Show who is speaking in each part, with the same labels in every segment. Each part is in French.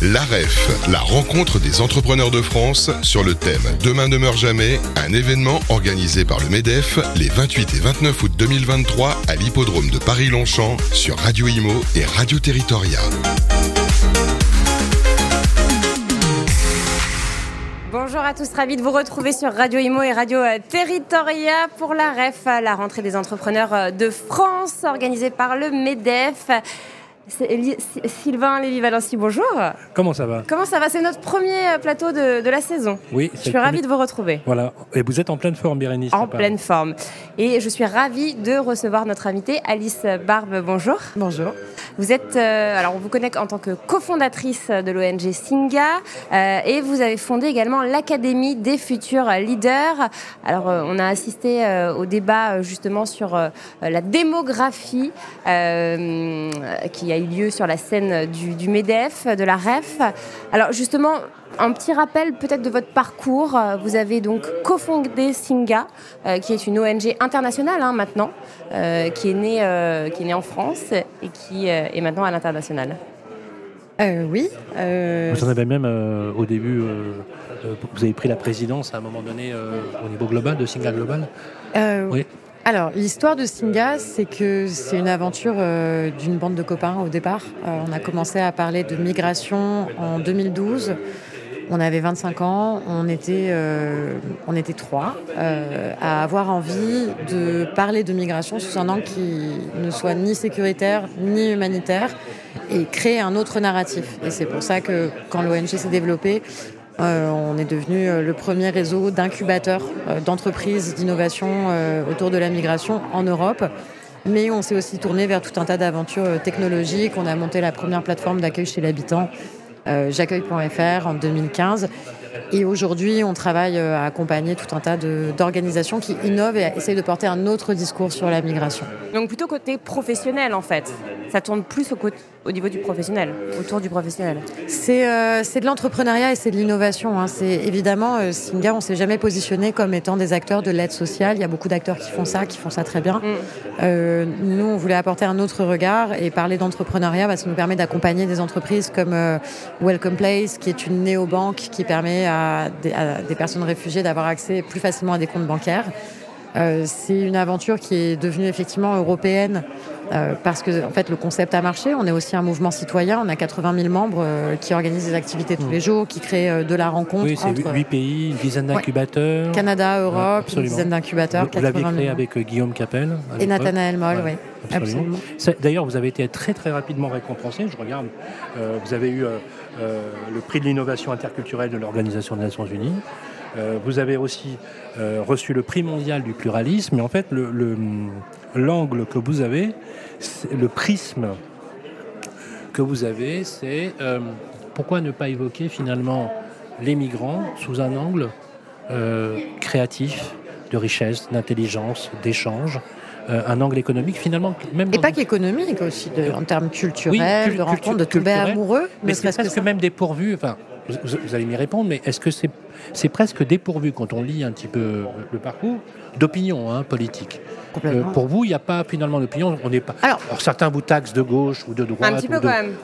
Speaker 1: La REF, la rencontre des entrepreneurs de France sur le thème Demain ne meurt jamais, un événement organisé par le MEDEF les 28 et 29 août 2023 à l'hippodrome de Paris-Longchamp sur Radio Imo et Radio Territoria.
Speaker 2: Bonjour à tous, ravi de vous retrouver sur Radio Imo et Radio euh, Territoria pour la REF, la rentrée des entrepreneurs euh, de France organisée par le MEDEF. Sylvain Lévy-Valency, bonjour.
Speaker 3: Comment ça va
Speaker 2: Comment ça va? C'est notre premier euh, plateau de, la saison.
Speaker 3: Oui.
Speaker 2: Je suis ravie de vous retrouver.
Speaker 3: Voilà. Et vous êtes en pleine forme, Bérénice
Speaker 2: En pleine forme. Et je suis ravie de recevoir notre invitée, Alice Barbe. Bonjour.
Speaker 4: Bonjour.
Speaker 2: Vous êtes, euh, alors on vous connaît en tant que cofondatrice de l'ONG Singa euh, et vous avez fondé également l'Académie des futurs leaders. Alors on a assisté au débat justement sur la démographie qui a eu lieu sur la scène du, MEDEF, de la REF. Alors justement, un petit rappel peut-être de votre parcours. Vous avez donc cofondé Singa, euh, qui est une ONG internationale hein, maintenant, euh, qui, est née, euh, qui est née en France et qui est maintenant à l'international.
Speaker 4: oui.
Speaker 3: Vous en avez même au début, vous avez pris la présidence à un moment donné au niveau global, de Singa Global
Speaker 4: Oui. Alors, l'histoire de Singa, c'est que c'est une aventure euh, d'une bande de copains au départ. Euh, on a commencé à parler de migration en 2012. On avait 25 ans, on était, euh, on était trois à avoir envie de parler de migration sous un angle qui ne soit ni sécuritaire ni humanitaire et créer un autre narratif. Et c'est pour ça que quand l'ONG s'est développée, euh, on est devenu euh, le premier réseau d'incubateurs euh, d'entreprises d'innovation autour de la migration en Europe. Mais on s'est aussi tourné vers tout un tas d'aventures technologiques. On a monté la première plateforme d'accueil chez l'habitant, j'accueille.fr, en 2015. Et aujourd'hui, on travaille à accompagner tout un tas d'organisations qui innovent et essayent de porter un autre discours sur la migration.
Speaker 2: Donc plutôt côté professionnel en fait. Ça tourne plus au côté au niveau du professionnel, autour du professionnel
Speaker 4: C'est de l'entrepreneuriat et c'est de l'innovation. Hein. C'est évidemment, euh, Singa, on s'est jamais positionné comme étant des acteurs de l'aide sociale. Il y a beaucoup d'acteurs qui font ça, qui font ça très bien. Mm. Euh, nous, on voulait apporter un autre regard et parler d'entrepreneuriat, bah, ça nous permet d'accompagner des entreprises comme euh, Welcome Place, qui est une néobanque qui permet à des, à des personnes réfugiées d'avoir accès plus facilement à des comptes bancaires. Euh, c'est une aventure qui est devenue effectivement européenne euh, parce que en fait le concept a marché. On est aussi un mouvement citoyen. On a 80 000 membres euh, qui organisent des activités tous les jours, qui créent de la rencontre.
Speaker 3: Oui, c'est huit pays, une dizaine d'incubateurs.
Speaker 4: Canada, Europe, une dizaine d'incubateurs.
Speaker 3: Vous, l'avez créé avec Guillaume Capel.
Speaker 4: Et Nathanaël Moll, oui. Absolument.
Speaker 3: D'ailleurs, vous avez été très très rapidement récompensé. Je regarde, vous avez eu le prix de l'innovation interculturelle de l'Organisation des Nations Unies. Euh, vous avez aussi euh, reçu le prix mondial du pluralisme. Mais en fait, l'angle que vous avez, le prisme que vous avez, c'est euh, pourquoi ne pas évoquer finalement les migrants sous un angle créatif, de richesse, d'intelligence, d'échange, un angle économique finalement
Speaker 4: même et pas qu'économique aussi en termes culturels de rencontres de tombés amoureux
Speaker 3: mais c'est presque même dépourvu enfin vous, allez m'y répondre, mais est-ce que c'est presque dépourvu quand on lit un petit peu le parcours d'opinion hein, politique? Euh, Pour vous, il n'y a pas finalement d'opinion. On n'est pas. Alors, certains vous taxent de gauche ou de droite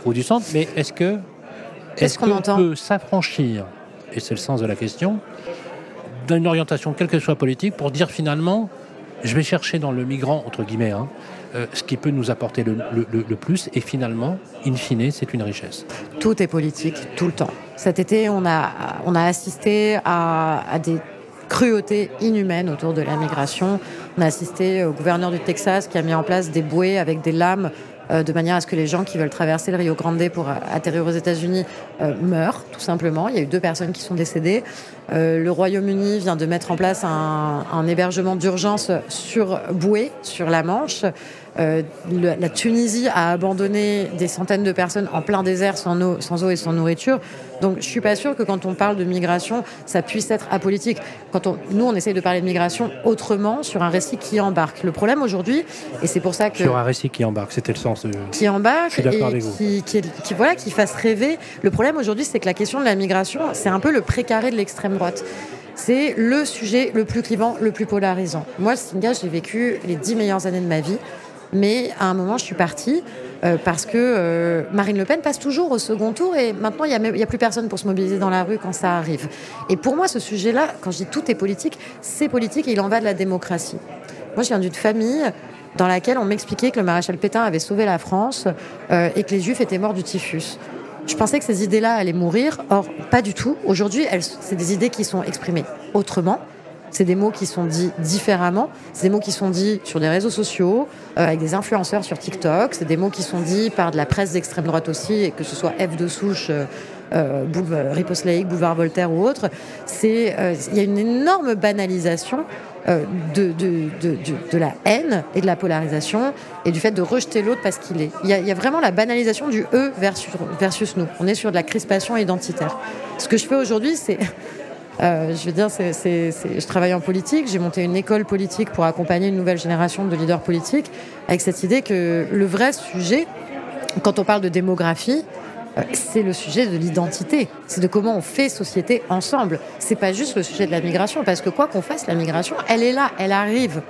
Speaker 3: ou, du centre, mais est-ce que est-ce qu'on peut s'affranchir Et c'est le sens de la question d'une orientation, quelle que soit politique, pour dire finalement, je vais chercher dans le migrant entre guillemets. Hein, euh, ce qui peut nous apporter le, plus. Et finalement, in fine, c'est une richesse.
Speaker 4: Tout est politique, tout le temps. Cet été, on a, on a assisté à, des cruautés inhumaines autour de la migration. On a assisté au gouverneur du Texas qui a mis en place des bouées avec des lames euh, de manière à ce que les gens qui veulent traverser le Rio Grande pour atterrir aux États-Unis euh, meurent, tout simplement. Il y a eu deux personnes qui sont décédées. Euh, le Royaume-Uni vient de mettre en place un, un hébergement d'urgence sur bouée, sur la Manche. Euh, la Tunisie a abandonné des centaines de personnes en plein désert sans eau, sans eau et sans nourriture. Donc je suis pas sûre que quand on parle de migration, ça puisse être apolitique. Quand on, nous, on essaye de parler de migration autrement, sur un récit qui embarque. Le problème aujourd'hui, et c'est pour ça que...
Speaker 3: Sur un récit qui embarque, c'était le sens. De...
Speaker 4: Qui embarque et qui, qui, qui, voilà, qui fasse rêver. Le problème aujourd'hui, c'est que la question de la migration, c'est un peu le précaré de l'extrême droite c'est le sujet le plus clivant, le plus polarisant. Moi, Singa, j'ai vécu les dix meilleures années de ma vie mais à un moment, je suis partie. parce que Marine Le Pen passe toujours au second tour et maintenant il n'y a, plus personne pour se mobiliser dans la rue quand ça arrive. Et pour moi, ce sujet-là, quand je dis tout est politique, c'est politique et il en va de la démocratie. Moi, je viens d'une famille dans laquelle on m'expliquait que le maréchal Pétain avait sauvé la France et que les Juifs étaient morts du typhus. Je pensais que ces idées-là allaient mourir. Or, pas du tout. Aujourd'hui, c'est des idées qui sont exprimées autrement. C'est des mots qui sont dits différemment. C'est des mots qui sont dits sur les réseaux sociaux, euh, avec des influenceurs sur TikTok. C'est des mots qui sont dits par de la presse d'extrême droite aussi, que ce soit F de souche, euh, euh, Riposte Boulevard Voltaire ou autre. C'est, il y a une énorme banalisation euh, de, de, de, de, la haine et de la polarisation et du fait de rejeter l'autre parce qu'il est. Il y, a, y, a, vraiment la banalisation du eux versus, versus nous. On est sur de la crispation identitaire. Ce que je fais aujourd'hui, c'est. Euh, je veux dire, je travaille en politique, j'ai monté une école politique pour accompagner une nouvelle génération de leaders politiques, avec cette idée que le vrai sujet, quand on parle de démographie, euh, c'est le sujet de l'identité. C'est de comment on fait société ensemble. C'est pas juste le sujet de la migration, parce que quoi qu'on fasse, la migration, elle est là, elle arrive.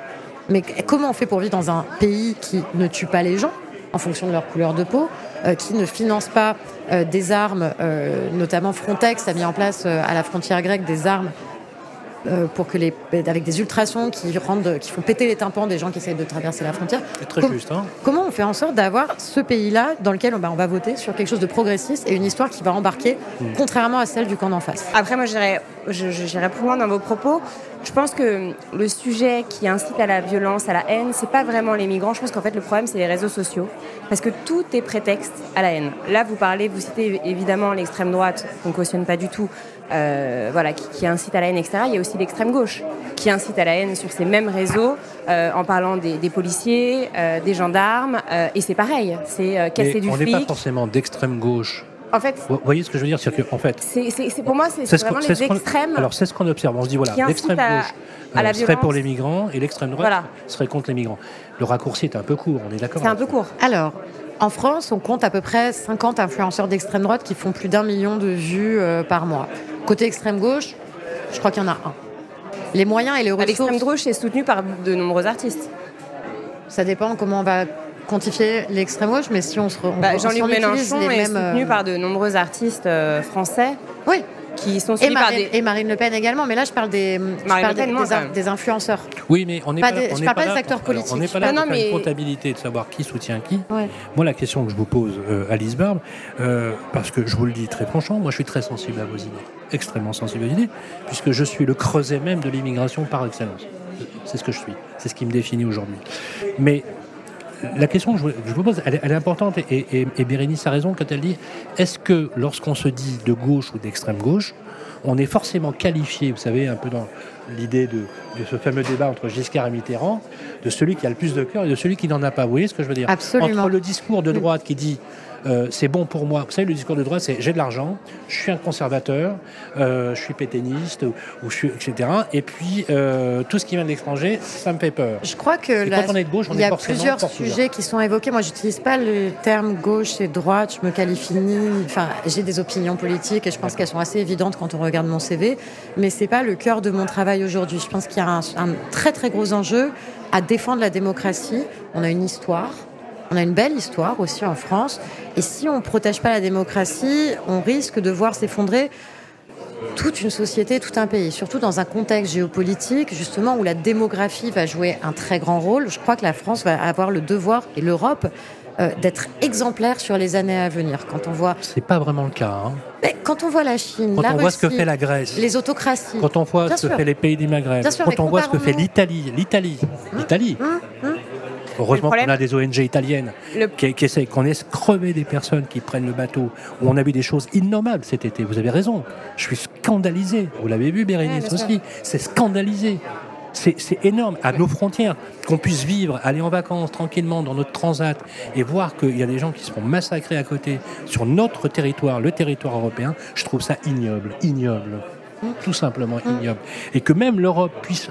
Speaker 4: Mais comment on fait pour vivre dans un pays qui ne tue pas les gens en fonction de leur couleur de peau, qui ne finance pas euh, des armes, notamment Frontex a mis en place à la frontière grecque des armes euh, pour que les, avec des ultrasons qui, rendent, qui font péter les tympans des gens qui essayent de traverser la frontière.
Speaker 3: C'est très juste. Hein.
Speaker 4: Comment on fait en sorte d'avoir ce pays-là dans lequel on, bah, on, va voter sur quelque chose de progressiste et une histoire qui va embarquer, mm. contrairement à celle du camp d'en face?
Speaker 2: Après, moi, j'irais plus loin dans vos propos. Je pense que le sujet qui incite à la violence, à la haine, c'est pas vraiment les migrants. Je pense qu'en fait, le problème, c'est les réseaux sociaux. Parce que tout est prétexte à la haine. Là, vous parlez, vous citez évidemment l'extrême droite, qu'on ne cautionne pas du tout, euh, voilà, qui, incite à la haine, etc. Il y a aussi l'extrême gauche qui incite à la haine sur ces mêmes réseaux euh, en parlant des, policiers, euh, des gendarmes. et c'est pareil, c'est casser du
Speaker 3: on. On n'est pas forcément d'extrême gauche.
Speaker 2: En fait,
Speaker 3: vous voyez ce que je veux dire C'est que, en fait,
Speaker 2: c'est pour moi, c'est vraiment les extrêmes.
Speaker 3: Alors, c'est ce qu'on observe. On se dit voilà, l'extrême gauche serait pour les migrants et l'extrême droite serait contre les migrants. Le raccourci est un peu court. On est d'accord
Speaker 2: C'est un peu court.
Speaker 4: Alors, en France, on compte à peu près 50 influenceurs d'extrême droite qui font plus d'un million de vues par mois. Côté extrême gauche, je crois qu'il y en a un. Les moyens et les ressources.
Speaker 2: L'extrême gauche est soutenu par de nombreux artistes.
Speaker 4: Ça dépend comment on va quantifier l'extrême gauche, mais si on se.
Speaker 2: Bah, Jean-Luc Mélenchon est soutenu euh, par de nombreux artistes euh, français.
Speaker 4: Oui
Speaker 2: qui sont
Speaker 4: et Marine, et Marine Le Pen également, mais là je parle des, des, influenceurs.
Speaker 3: Oui, mais on n'est pas,
Speaker 4: des,
Speaker 3: on
Speaker 4: je parle pas, des acteurs politiques.
Speaker 3: On n'est pas là pour mais... une comptabilité de savoir qui soutient qui. Moi, la question que je vous pose, euh, Alice Barbe, euh, parce que je vous le dis très franchement, moi je suis très sensible à vos idées, extrêmement sensible à vos idées, puisque je suis le creuset même de l'immigration par excellence. C'est ce que je suis, c'est ce qui me définit aujourd'hui. Mais la question que je vous pose, elle, est importante et, Bérénice a raison quand elle dit est-ce que lorsqu'on se dit de gauche ou d'extrême gauche, on est forcément qualifié, vous savez, un peu dans l'idée de, ce fameux débat entre Giscard et Mitterrand, de celui qui a le plus de cœur et de celui qui n'en a pas. Vous voyez ce que je veux dire
Speaker 4: Absolument.
Speaker 3: Entre le discours de droite qui dit euh, c'est bon pour moi. Vous savez, le discours de droite, c'est j'ai de l'argent, je suis un conservateur, euh, je suis pétainiste, ou, je suis, etc. Et puis, euh, tout ce qui vient de l'étranger, ça me fait peur.
Speaker 4: Je crois que
Speaker 3: quand on est de gauche, on
Speaker 4: il y a plusieurs sujets qui sont évoqués. Moi, j'utilise pas le terme gauche et droite, je me qualifie ni. Enfin, j'ai des opinions politiques et je pense qu'elles sont assez évidentes quand on regarde mon CV, mais c'est pas le cœur de mon travail aujourd'hui. Je pense qu'il y a un, un très très gros enjeu à défendre la démocratie. On a une histoire, on a une belle histoire aussi en France. Et si on ne protège pas la démocratie, on risque de voir s'effondrer toute une société, tout un pays, surtout dans un contexte géopolitique, justement, où la démographie va jouer un très grand rôle. Je crois que la France va avoir le devoir, et l'Europe, euh, d'être exemplaire sur les années à venir. Quand on voit.
Speaker 3: C'est pas vraiment le cas. Hein.
Speaker 4: Mais quand on voit la Chine,
Speaker 3: quand
Speaker 4: la
Speaker 3: on voit ce que fait la Grèce,
Speaker 4: les autocraties,
Speaker 3: quand on voit ce que fait les pays du Maghreb, quand on voit ce que fait l'Italie, l'Italie,
Speaker 4: hum,
Speaker 3: l'Italie.
Speaker 4: Hum.
Speaker 3: Heureusement qu'on a des ONG italiennes qui, qui essayent, qu'on laisse crever des personnes qui prennent le bateau. Où on a vu des choses innommables cet été. Vous avez raison. Je suis scandalisé. Vous l'avez vu, Bérénice aussi. C'est scandalisé. C'est énorme, à nos frontières, qu'on puisse vivre, aller en vacances tranquillement dans notre transat et voir qu'il y a des gens qui se font massacrer à côté sur notre territoire, le territoire européen, je trouve ça ignoble, ignoble tout simplement ignoble. Et que même l'Europe puisse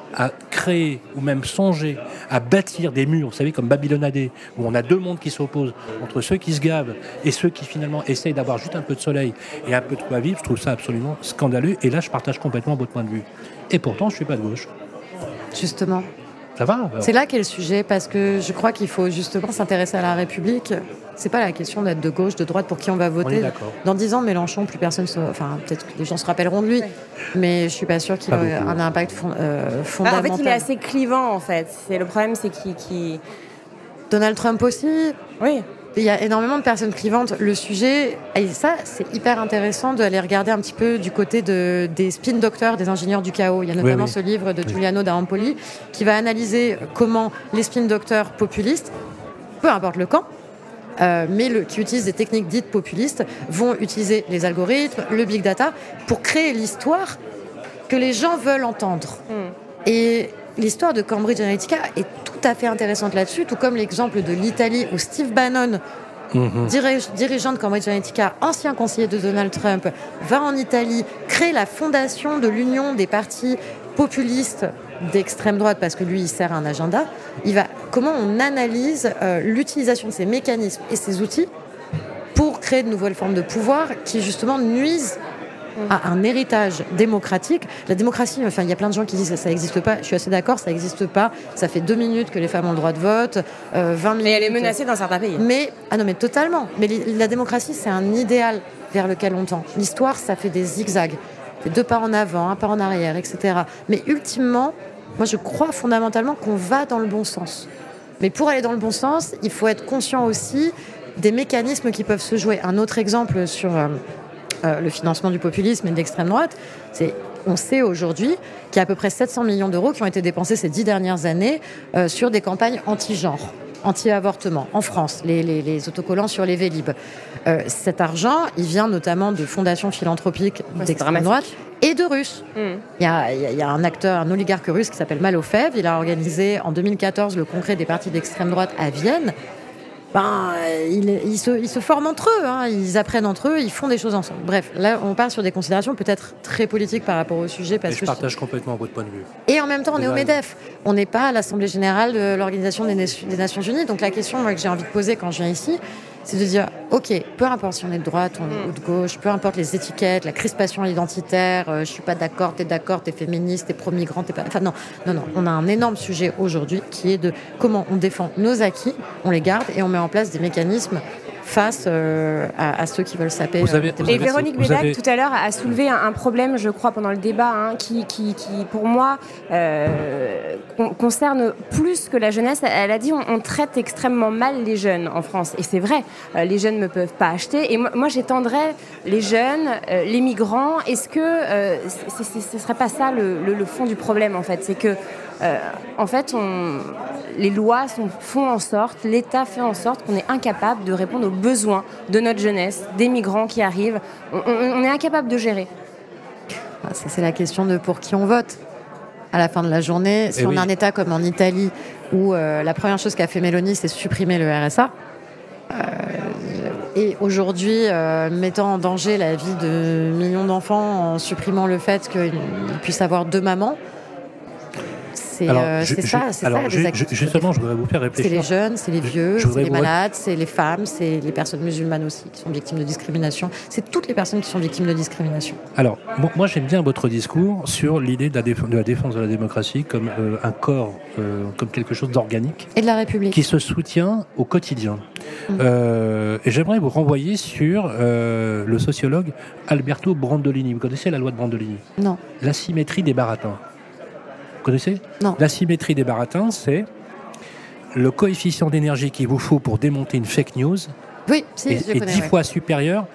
Speaker 3: créer ou même songer à bâtir des murs, vous savez, comme Babylone AD, où on a deux mondes qui s'opposent, entre ceux qui se gavent et ceux qui finalement essayent d'avoir juste un peu de soleil et un peu de quoi vivre, je trouve ça absolument scandaleux. Et là, je partage complètement votre point de vue. Et pourtant, je ne suis pas de gauche.
Speaker 4: Justement.
Speaker 3: Ça va
Speaker 4: C'est là qu'est le sujet, parce que je crois qu'il faut justement s'intéresser à la République. C'est pas la question d'être de gauche, de droite, pour qui on va voter. Dans dix ans, Mélenchon, plus personne se... Enfin, peut-être que les gens se rappelleront de lui, mais je suis pas sûre qu'il ait un impact euh, fondamental.
Speaker 2: Bah, en fait, il est assez clivant, en fait. C'est Le problème, c'est qu'il...
Speaker 4: Donald Trump aussi?
Speaker 2: Oui.
Speaker 4: Il y a énormément de personnes clivantes. Le sujet, et ça, c'est hyper intéressant d'aller regarder un petit peu du côté de, des spin doctors, des ingénieurs du chaos. Il y a notamment ce livre de Giuliano d'Ampoli qui va analyser comment les spin doctors populistes, peu importe le camp, euh, mais le, qui utilisent des techniques dites populistes, vont utiliser les algorithmes, le big data, pour créer l'histoire que les gens veulent entendre. Hmm. Et l'histoire de Cambridge Analytica est tout à fait intéressante là-dessus, tout comme l'exemple de l'Italie où Steve Bannon, mhm. dirigeant de Cambridge Analytica, ancien conseiller de Donald Trump, va en Italie, crée la fondation de l'union des partis populistes d'extrême droite parce que lui il sert un agenda. Il va comment on analyse euh, l'utilisation de ces mécanismes et ces outils pour créer de nouvelles formes de pouvoir qui justement nuisent à un héritage démocratique. La démocratie, enfin, il y a plein de gens qui disent que ça n'existe pas. Je suis assez d'accord, ça n'existe pas. Ça fait deux minutes que les femmes ont le droit de vote, 20 euh, minutes.
Speaker 2: Mais elle est menacée dans certains pays.
Speaker 4: Mais, ah non, mais totalement. Mais la démocratie, c'est un idéal vers lequel on tend. L'histoire, ça fait des zigzags. Deux pas en avant, un pas en arrière, etc. Mais ultimement, moi, je crois fondamentalement qu'on va dans le bon sens. Mais pour aller dans le bon sens, il faut être conscient aussi des mécanismes qui peuvent se jouer. Un autre exemple sur euh, le financement du populisme et de l'extrême droite, c'est on sait aujourd'hui qu'il y a à peu près 700 millions d'euros qui ont été dépensés ces dix dernières années euh, sur des campagnes anti-genre anti-avortement en France, les, autocollants sur les Vélib. Euh, cet argent, il vient notamment de fondations philanthropiques d'extrême droite et de Russes. Hmm. Il, y a, un acteur, un oligarque russe qui s'appelle Malofev. Il a organisé en 2014 le congrès des partis d'extrême droite à Vienne ben, ils, se, forment entre eux, hein. ils apprennent entre eux, ils font des choses ensemble. Bref, là, on part sur des considérations peut-être très politiques par rapport au sujet. Parce
Speaker 3: je
Speaker 4: que
Speaker 3: partage complètement votre point de vue.
Speaker 4: Et en même temps, on est au MEDEF. On n'est pas à l'Assemblée générale de l'Organisation des, des, Nations Unies. Donc la question que j'ai envie de poser quand je viens ici, c'est de dire, ok, peu importe si on est de droite ou de gauche, peu importe les étiquettes, la crispation identitaire, euh, je suis pas d'accord, t'es d'accord, t'es féministe, t'es pro-migrant, t'es pas... Enfin non, non, non, on a un énorme sujet aujourd'hui qui est de comment on défend nos acquis, on les garde et on met en place des mécanismes face euh, à, ceux qui veulent saper.
Speaker 2: Vous avez, et Véronique Bédac, tout à l'heure, a soulevé un, problème, je crois, pendant le débat, hein, qui, qui, pour moi, euh, concerne plus que la jeunesse. Elle a dit on, traite extrêmement mal les jeunes en France. Et c'est vrai, euh, les jeunes ne peuvent pas acheter. Et moi, j'étendrais les jeunes, les migrants. Est-ce que ce ne serait pas ça le, fond du problème, en fait? C'est que euh, en fait, les lois font en sorte, l'État fait en sorte qu'on est incapable de répondre aux besoins de notre jeunesse, des migrants qui arrivent. On, est incapable de gérer.
Speaker 4: Ah, c'est la question de pour qui on vote. À la fin de la journée, si eh on a un État comme en Italie, où euh, la première chose qu'a fait Mélanie, c'est supprimer le RSA, euh, et aujourd'hui, mettant en danger la vie de millions d'enfants en supprimant le fait qu'ils puissent avoir deux mamans, c'est ça, c'est ça.
Speaker 3: justement, je voudrais vous faire réfléchir.
Speaker 4: C'est les jeunes, c'est les vieux, c'est les malades, c'est les femmes, c'est les personnes musulmanes aussi qui sont victimes de discrimination. C'est toutes les personnes qui sont victimes de discrimination.
Speaker 3: Alors, moi, j'aime bien votre discours sur l'idée de, de, la défense de la démocratie comme euh, un corps, euh, comme quelque chose d'organique.
Speaker 4: Et de la République.
Speaker 3: Qui se soutient au quotidien. Mmh. Euh, et j'aimerais vous renvoyer sur le sociologue Alberto Brandolini. Vous connaissez la loi de Brandolini?
Speaker 4: Non.
Speaker 3: L'asymétrie des baratins. Vous connaissez
Speaker 4: Non.
Speaker 3: La symétrie des baratins, c'est le coefficient d'énergie qu'il vous faut pour démonter une fake news
Speaker 4: oui,
Speaker 3: est, dix fois supérieur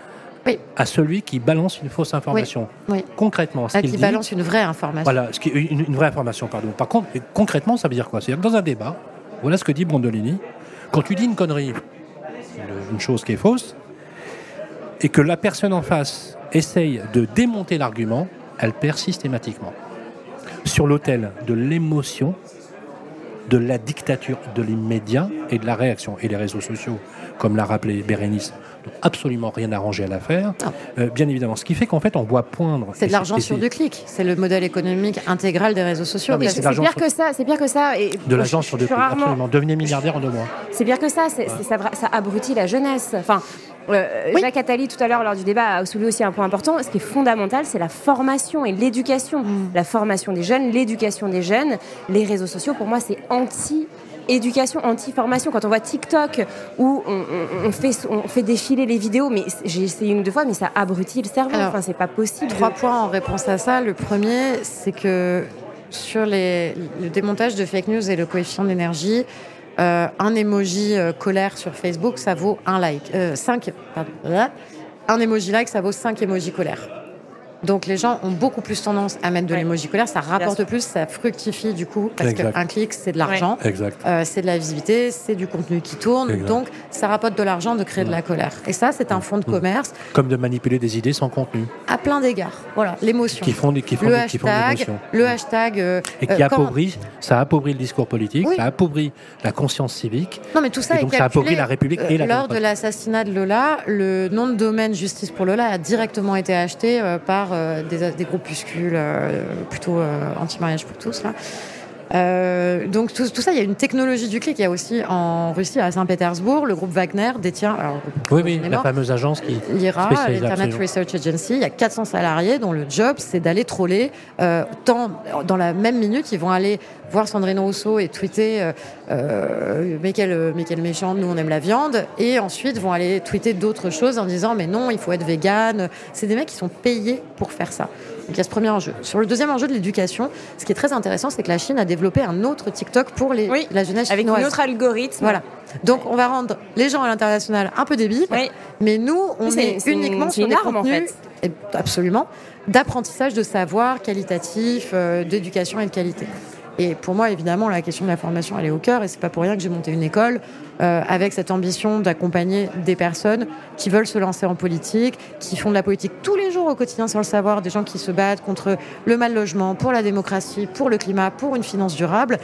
Speaker 3: à celui qui balance une fausse information.
Speaker 4: Oui,
Speaker 3: Concrètement,
Speaker 4: ce ah, qui balance une vraie information.
Speaker 3: Voilà, ce qui, une, une, vraie information, pardon. Par contre, concrètement, ça veut dire quoi? C'est-à-dire que dans un débat, voilà ce que dit Brandolini, quand tu dis une connerie, une chose qui est fausse, et que la personne en face essaye de démonter l'argument, elle perd systématiquement sur l'autel de l'émotion, de la dictature de l'immédiat et de la réaction. Et les réseaux sociaux, comme l'a rappelé Bérénice, absolument rien arrangé à l'affaire. Euh, bien évidemment. Ce qui fait qu'en fait, on voit poindre.
Speaker 4: C'est de l'argent sur du clic. C'est le modèle économique intégral des réseaux sociaux.
Speaker 2: c'est pire que ça. C'est pire que ça. Et
Speaker 3: de l'argent sur du clic. Absolument. Devenez milliardaire en deux mois.
Speaker 2: C'est pire que ça. Ça, ça abrutit la jeunesse. Enfin, euh, Jacques Attali, tout à l'heure, lors du débat, a soulevé aussi un point important. Ce qui est fondamental, c'est la formation et l'éducation. Mm. La formation des jeunes, l'éducation des jeunes. Les réseaux sociaux, pour moi, c'est anti éducation, anti-formation. Quand on voit TikTok où on, fait, on fait défiler les vidéos, mais j'ai essayé une ou deux fois, mais ça abrutit le cerveau. enfin, c'est pas possible.
Speaker 4: Trois points en réponse à ça. Le premier, c'est que sur les, le démontage de fake news et le coefficient d'énergie, euh, un emoji euh, colère sur Facebook, ça vaut un like. Euh, cinq, un emoji like, ça vaut cinq emojis colère. Donc les gens ont beaucoup plus tendance à mettre de l'émoji colère, ça rapporte plus, ça fructifie du coup, parce qu'un clic c'est de l'argent, euh, c'est de la visibilité, c'est du contenu qui tourne, donc ça rapporte de l'argent de créer de la colère. Et ça c'est un fonds de commerce.
Speaker 3: Comme de manipuler des idées sans contenu.
Speaker 4: À plein d'égards, voilà, l'émotion.
Speaker 3: Qui font, qui font,
Speaker 4: le hashtag, le hashtag. Euh,
Speaker 3: et qui euh, appauvrit, ça appauvrit le discours politique, ça appauvrit la conscience civique.
Speaker 4: Non mais tout ça
Speaker 3: et donc ça appauvrit la République et la
Speaker 4: Lors de l'assassinat de Lola, le nom de domaine justice pour Lola a directement été acheté par euh, des, groupuscules euh, plutôt euh, anti-mariage pour tous. Là. Euh, donc tout, ça, il y a une technologie du clic. Il y a aussi en Russie, à Saint-Pétersbourg, le groupe Wagner détient. Alors,
Speaker 3: oui, oui, la fameuse agence qui.
Speaker 4: L'IRA, l'Internet Research Agency. Il y a 400 salariés dont le job, c'est d'aller troller. Euh, tant, dans la même minute, ils vont aller voir Sandrine Rousseau et tweeter euh, euh mais, quelle, mais quelle méchante, nous on aime la viande. Et ensuite, vont aller tweeter d'autres choses en disant mais non, il faut être vegan. C'est des mecs qui sont payés pour faire ça. Donc il y a ce premier enjeu. Sur le deuxième enjeu de l'éducation, ce qui est très intéressant, c'est que la Chine a développé un autre TikTok pour les, la jeunesse
Speaker 2: avec
Speaker 4: chinoise.
Speaker 2: un autre algorithme.
Speaker 4: Voilà. Donc on va rendre les gens à l'international un peu débiles, mais nous, on est, uniquement sur des contenus, en fait. absolument, d'apprentissage de savoir qualitatif, euh, d'éducation et de qualité. Et pour moi, évidemment, la question de la formation, elle est au cœur. Et c'est pas pour rien que j'ai monté une école euh, avec cette ambition d'accompagner des personnes qui veulent se lancer en politique, qui font de la politique tous les jours au quotidien sans le savoir, des gens qui se battent contre le mal logement, pour la démocratie, pour le climat, pour une finance durable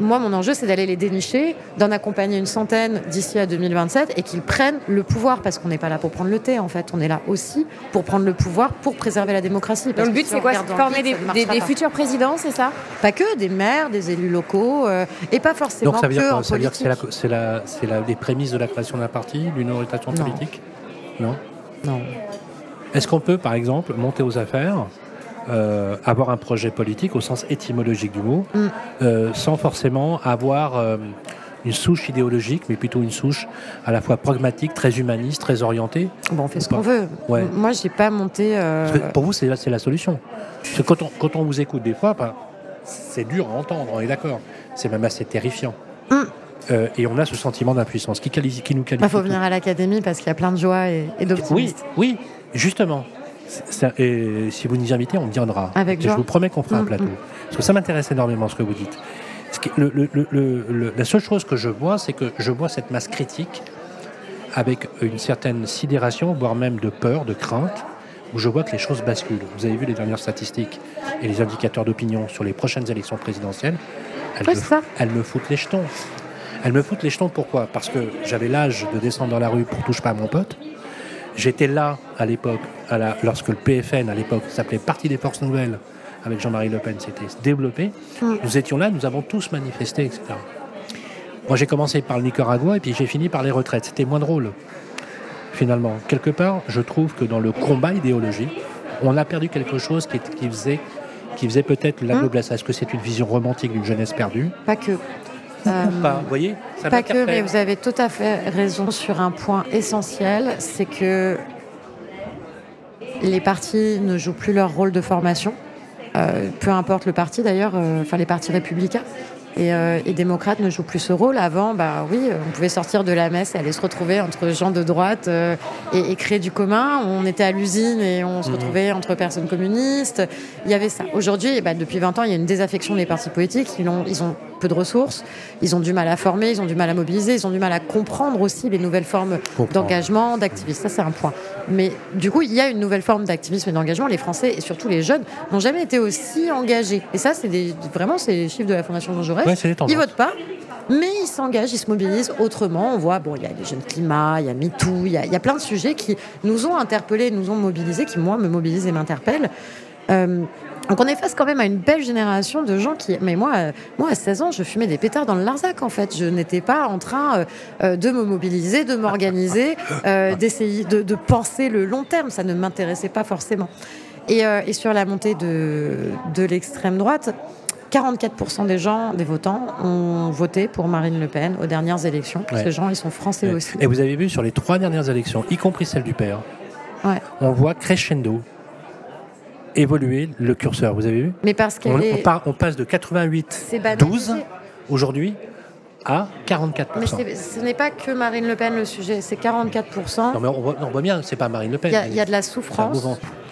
Speaker 4: moi, mon enjeu, c'est d'aller les dénicher, d'en accompagner une centaine d'ici à 2027 et qu'ils prennent le pouvoir, parce qu'on n'est pas là pour prendre le thé, en fait. On est là aussi pour prendre le pouvoir, pour préserver la démocratie.
Speaker 2: Donc le but, c'est quoi C'est former des, futurs présidents, c'est ça?
Speaker 4: Pas que, des maires, des élus locaux, euh, et pas forcément
Speaker 3: Donc ça veut
Speaker 4: dire,
Speaker 3: que, ça veut dire que c'est la, la, les prémices de la création d'un parti, d'une orientation politique? Non?
Speaker 4: Non.
Speaker 3: Est-ce qu'on peut, par exemple, monter aux affaires euh, avoir un projet politique au sens étymologique du mot, mm. euh, sans forcément avoir euh, une souche idéologique, mais plutôt une souche à la fois pragmatique, très humaniste, très orientée.
Speaker 4: Bon, on fait ce qu'on veut. Ouais. Moi, j'ai pas monté.
Speaker 3: Pour vous, c'est la solution. quand, on, quand on vous écoute des fois, ben, c'est dur à entendre, on est d'accord. C'est même assez terrifiant. Mm. et on a ce sentiment d'impuissance qui, qui nous qualifie.
Speaker 4: Il faut venir à l'académie parce qu'il y a plein de joie et, et d'optimisme.
Speaker 3: Oui, oui, justement et si vous nous invitez, on viendra.
Speaker 4: Avec
Speaker 3: je vous promets qu'on fera un mm, plateau. Mm. Parce que ça m'intéresse énormément ce que vous dites. la seule chose que je vois, c'est que je vois cette masse critique avec une certaine sidération, voire même de peur, de crainte, où je vois que les choses basculent. Vous avez vu les dernières statistiques et les indicateurs d'opinion sur les prochaines élections présidentielles. Elles, me, elles me foutent les jetons. Elles me foutent les jetons pourquoi? Parce que j'avais l'âge de descendre dans la rue pour touche pas à mon pote. J'étais là à l'époque, lorsque le PFN à l'époque s'appelait Parti des Forces Nouvelles, avec Jean-Marie Le Pen, s'était développé. Nous étions là, nous avons tous manifesté, etc. Moi, j'ai commencé par le Nicaragua et puis j'ai fini par les retraites. C'était moins drôle, finalement. Quelque part, je trouve que dans le combat idéologique, on a perdu quelque chose qui, qui faisait, qui faisait peut-être la mm. noblesse. Est-ce que c'est une vision romantique d'une jeunesse perdue?
Speaker 4: Pas que.
Speaker 3: Euh, pas, vous voyez
Speaker 4: Pas que, mais vous avez tout à fait raison sur un point essentiel, c'est que les partis ne jouent plus leur rôle de formation, euh, peu importe le parti d'ailleurs, euh, enfin les partis républicains. Et, démocrates ne jouent plus ce rôle. Avant, bah oui, on pouvait sortir de la messe et aller se retrouver entre gens de droite et, créer du commun. On était à l'usine et on se mmh. retrouvait entre personnes communistes. Il y avait ça. Aujourd'hui, bah, depuis 20 ans, il y a une désaffection des partis politiques. Ils ont, ils ont peu de ressources, ils ont du mal à former, ils ont du mal à mobiliser, ils ont du mal à comprendre aussi les nouvelles formes d'engagement, d'activisme. Ça, c'est un point. Mais du coup, il y a une nouvelle forme d'activisme et d'engagement. Les Français et surtout les jeunes n'ont jamais été aussi engagés. Et ça, c'est vraiment c'est les chiffres de la Fondation Jean Jaurès. ils votent pas. Mais ils s'engagent, ils se mobilisent autrement. On voit, bon, il y a les jeunes climats, il y a MeToo, il y a, il y a plein de sujets qui nous ont interpellés, nous ont mobilisés, qui, moi, me mobilisent et m'interpellent. Euh, donc on est face quand même à une belle génération de gens qui... Mais moi, euh, moi à 16 ans, je fumais des pétards dans le Larzac, en fait. Je n'étais pas en train euh, euh, de me mobiliser, de m'organiser, euh, d'essayer de, de penser le long terme. Ça ne m'intéressait pas forcément. Et, et sur la montée de, de l'extrême droite, 44% des gens, des votants, ont voté pour Marine Le Pen aux dernières élections.
Speaker 3: Ouais.
Speaker 4: Ces gens, ils sont français aussi.
Speaker 3: Et vous avez vu sur les trois dernières élections, y compris celle du père,
Speaker 4: Ouais.
Speaker 3: on voit crescendo évoluer le curseur. Vous avez vu
Speaker 4: Mais parce
Speaker 3: on,
Speaker 4: qu'elle
Speaker 3: on
Speaker 4: est...
Speaker 3: on passe de 88
Speaker 4: C'est banalisé.
Speaker 3: 12 aujourd'hui à 44%.
Speaker 4: Mais ce n'est pas que Marine Le Pen le sujet, c'est 44%.
Speaker 3: Non mais on voit, on voit bien, c'est pas Marine Le Pen.
Speaker 4: Il y, a, y de la souffrance,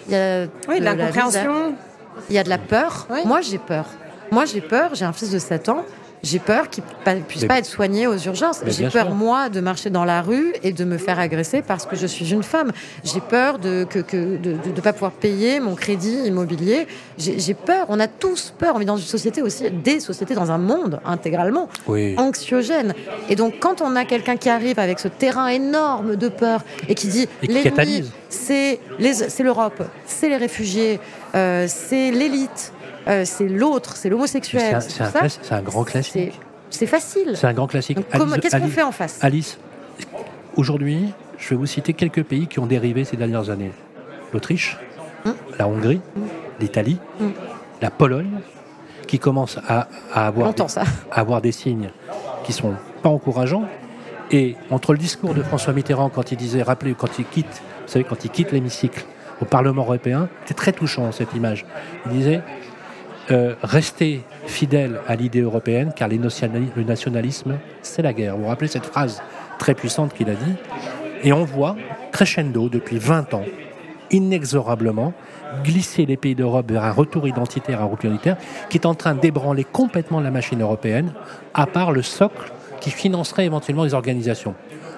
Speaker 4: il y a
Speaker 2: Oui, de
Speaker 4: la
Speaker 2: l'incompréhension.
Speaker 4: il y a de la peur.
Speaker 2: Oui.
Speaker 4: Moi, j'ai peur. Moi, j'ai peur. J'ai un fils de 7 ans. J'ai peur qu'il ne puisse
Speaker 3: Mais-
Speaker 4: pas être soigné aux urgences. J'ai peur,
Speaker 3: sûr.
Speaker 4: moi, de marcher dans la rue et de me faire agresser parce que je suis une femme. J'ai peur de ne que, de, de- de pas pouvoir payer mon crédit immobilier. J'ai peur. On a tous peur. On vit dans une société aussi, des sociétés, dans un monde intégralement
Speaker 3: Oui.
Speaker 4: anxiogène. Et donc, quand on a quelqu'un qui arrive avec ce terrain énorme de peur et qui dit
Speaker 3: qui
Speaker 4: l'ennemi,
Speaker 3: catalyse.
Speaker 4: c'est les- c'est l'Europe, c'est les réfugiés, euh, c'est l'élite, euh, c'est l'autre, c'est l'homosexuel. c'est
Speaker 3: un grand classique.
Speaker 4: c'est facile.
Speaker 3: C'est un grand classique.
Speaker 4: Qu'est-ce qu'on fait en face
Speaker 3: Alice, aujourd'hui, je vais vous citer quelques pays qui ont dérivé ces dernières années. L'Autriche,
Speaker 4: Hum.
Speaker 3: la Hongrie, l'Italie,
Speaker 4: Hum.
Speaker 3: la Pologne, qui commencent à, à avoir,
Speaker 4: Longtemps, ça.
Speaker 3: à avoir des signes qui sont pas encourageants. Et entre le discours de François Mitterrand quand il disait, rappelez, quand il quitte, vous savez, quand il quitte l'hémicycle au Parlement européen, c'est très touchant cette image. Il disait euh, restez fidèle à l'idée européenne, car le nationalisme, c'est la guerre. Vous vous rappelez cette phrase très puissante qu'il a dit Et on voit, crescendo, depuis 20 ans, inexorablement, glisser les pays d'Europe vers un retour identitaire, un retour unitaire, qui est en train d'ébranler complètement la machine européenne, à part le socle qui financerait éventuellement les organisations.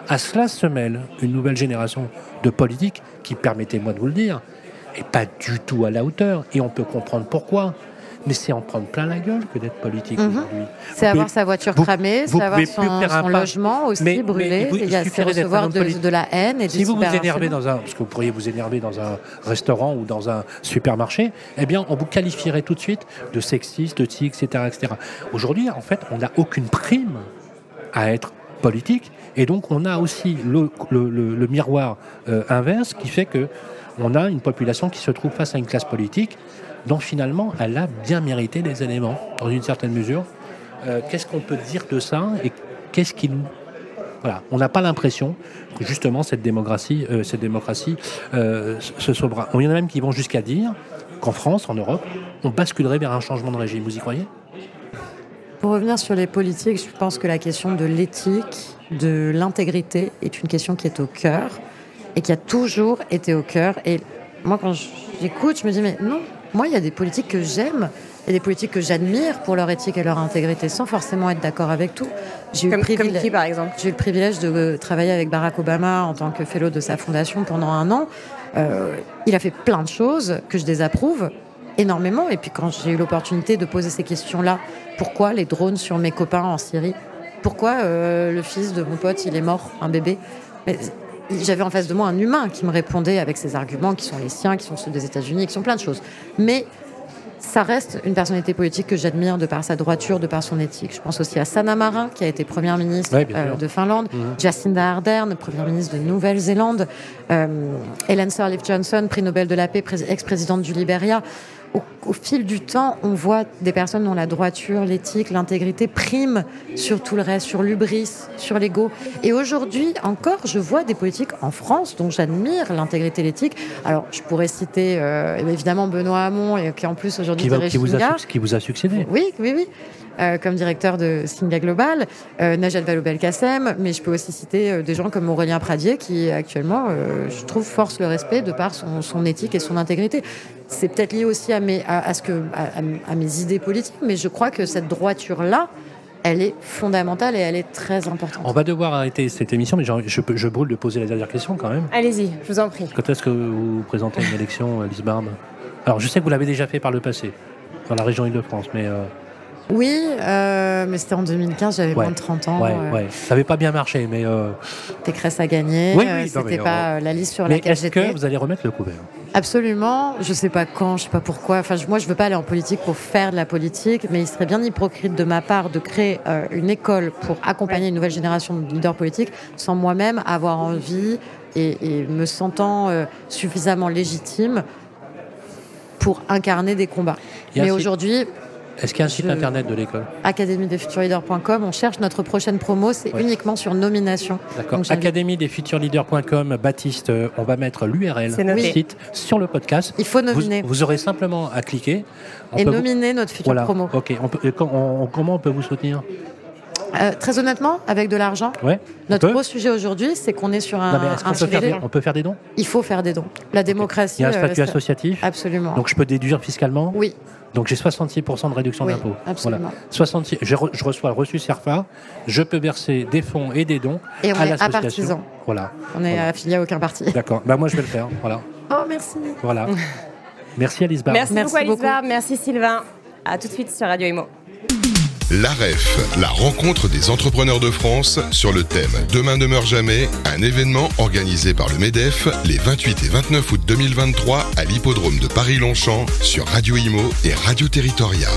Speaker 3: À cela se mêle une nouvelle génération de politiques qui, permettez-moi de vous le dire, est pas du tout à la hauteur. Et on peut comprendre pourquoi. Mais c'est en prendre plein la gueule que d'être politique
Speaker 4: Mhm.
Speaker 3: aujourd'hui.
Speaker 4: C'est avoir sa voiture cramée, c'est avoir son, logement aussi
Speaker 3: Mais-
Speaker 4: brûlé.
Speaker 3: il
Speaker 4: il c'est recevoir de, la haine et
Speaker 3: Si vous vous énervez dans un, parce que vous pourriez vous énerver dans un restaurant ou dans un supermarché, eh bien, on vous qualifierait tout de suite de sexiste, de tic, etc., etc. Aujourd'hui, en fait, on n'a aucune prime à être politique, et donc on a aussi le, le- le- le miroir euh, inverse qui fait que on a une population qui se trouve face à une classe politique dont finalement elle a bien mérité des éléments dans une certaine mesure. Euh, qu'est-ce qu'on peut dire de ça et qu'est-ce qui nous voilà, on n'a pas l'impression que justement cette démocratie, euh, cette démocratie euh, se sauvera. Il y en a même qui vont jusqu'à dire qu'en France, en Europe, on basculerait vers un changement de régime. Vous y croyez?
Speaker 4: Pour revenir sur les politiques, je pense que la question de l'éthique, de l'intégrité est une question qui est au cœur et qui a toujours été au cœur. Et moi, quand j'écoute, je me dis, mais non, moi, il y a des politiques que j'aime et des politiques que j'admire pour leur éthique et leur intégrité, sans forcément être d'accord avec tout. J'ai eu, le privilège- eu le de euh, travailler avec Barack Obama en tant que fellow de sa fondation pendant un an. Euh, il a fait plein de choses que je désapprouve énormément. Et puis quand j'ai eu l'opportunité de poser ces questions-là, pourquoi les drones sur mes copains en Syrie? Pourquoi euh, le fils de mon pote, il est mort, un bébé? Mais J'avais en face de moi un humain qui me répondait avec ses arguments qui sont les siens, qui sont ceux des États-Unis, qui sont plein de choses. Mais ça reste une personnalité politique que j'admire de par sa droiture, de par son éthique. Je pense aussi à Sanna Marin, qui a été première ministre
Speaker 3: Ouais,
Speaker 4: euh, de Finlande,
Speaker 3: Mhm.
Speaker 4: Jacinda Ardern, première ministre de Nouvelle-Zélande, euh, Helen Sirleaf Johnson, prix Nobel de la paix, prés- ex-présidente du Liberia. Au, au fil du temps, on voit des personnes dont la droiture, l'éthique, l'intégrité priment sur tout le reste, sur l'ubris, sur l'ego. Et aujourd'hui, encore, je vois des politiques en France dont j'admire l'intégrité, l'éthique. Alors, je pourrais citer euh, évidemment Benoît Hamon, et qui en plus aujourd'hui
Speaker 3: qui, va- qui vous a, qui vous a succédé
Speaker 4: Oui, oui, oui. Euh, comme directeur de Singa Global, euh, Najat Vallaud-Belkacem, mais je peux aussi citer euh, des gens comme Aurélien Pradier qui actuellement, euh, je trouve, force le respect de par son, son éthique et son intégrité. C'est peut-être lié aussi à mes, à, à ce que, à, à- à mes idées politiques, mais je crois que cette droiture-là, elle est fondamentale et elle est très importante.
Speaker 3: On va devoir arrêter cette émission, mais je, je brûle de poser la dernière question quand même.
Speaker 2: Allez-y, je vous en prie.
Speaker 3: Quand est-ce que vous présentez une élection, Alice Barbe? Alors, je sais que vous l'avez déjà fait par le passé, dans la région Île-de-France, mais euh,
Speaker 4: Oui, euh, mais c'était en 2015, j'avais moins de 30 ans.
Speaker 3: Ouais, ouais. Ça n'avait pas bien marché, mais. Euh...
Speaker 4: Pécresse a gagné.
Speaker 3: Oui, oui,
Speaker 4: c'était pas la liste sur
Speaker 3: mais
Speaker 4: laquelle
Speaker 3: j'étais. Est-ce que vous allez remettre le couvert?
Speaker 4: Absolument. Je sais pas quand, je sais pas pourquoi. Enfin, moi, je veux pas aller en politique pour faire de la politique, mais il serait bien hypocrite de ma part de créer euh, une école pour accompagner une nouvelle génération de leaders politiques sans moi-même avoir envie et, et me sentant euh, suffisamment légitime pour incarner des combats. Mais aujourd'hui,
Speaker 3: est-ce qu'il y a un site internet de l'école
Speaker 4: académiedesfuturleaders.com. On cherche notre prochaine promo, c'est uniquement sur nomination.
Speaker 3: D'accord. Académiedesfuturleaders.com. Baptiste, euh, on va mettre l'URL du site sur le podcast.
Speaker 4: Il faut nominer.
Speaker 3: Vous, aurez simplement à cliquer.
Speaker 4: et nominer notre future promo.
Speaker 3: Ok. comment on peut vous soutenir?
Speaker 4: Euh, très honnêtement, avec de l'argent.
Speaker 3: Ouais,
Speaker 4: Notre gros sujet aujourd'hui, c'est qu'on est sur un.
Speaker 3: Non, mais on, peut faire des, on peut faire des dons?
Speaker 4: Il faut faire des dons. La démocratie.
Speaker 3: Il y a un statut euh, associatif
Speaker 4: Absolument.
Speaker 3: Donc je peux déduire fiscalement?
Speaker 4: Oui.
Speaker 3: Donc j'ai 66% de réduction
Speaker 4: oui,
Speaker 3: d'impôt.
Speaker 4: Absolument.
Speaker 3: 66, je, reçois le reçu CERFA, je peux verser des fonds et des dons
Speaker 4: et on
Speaker 3: à
Speaker 4: l'association.
Speaker 3: Voilà.
Speaker 4: On est affilié à aucun parti.
Speaker 3: D'accord. Bah moi je vais le faire. Voilà.
Speaker 4: Oh merci.
Speaker 3: Voilà. Merci Alice Barre.
Speaker 2: Merci, merci beaucoup Alice Barre. Merci Sylvain. À tout de suite sur Radio Imo.
Speaker 1: L'AREF, la rencontre des entrepreneurs de France sur le thème Demain ne meurt jamais, un événement organisé par le MEDEF les 28 et 29 août 2023 à l'hippodrome de Paris-Longchamp sur Radio Imo et Radio Territoria.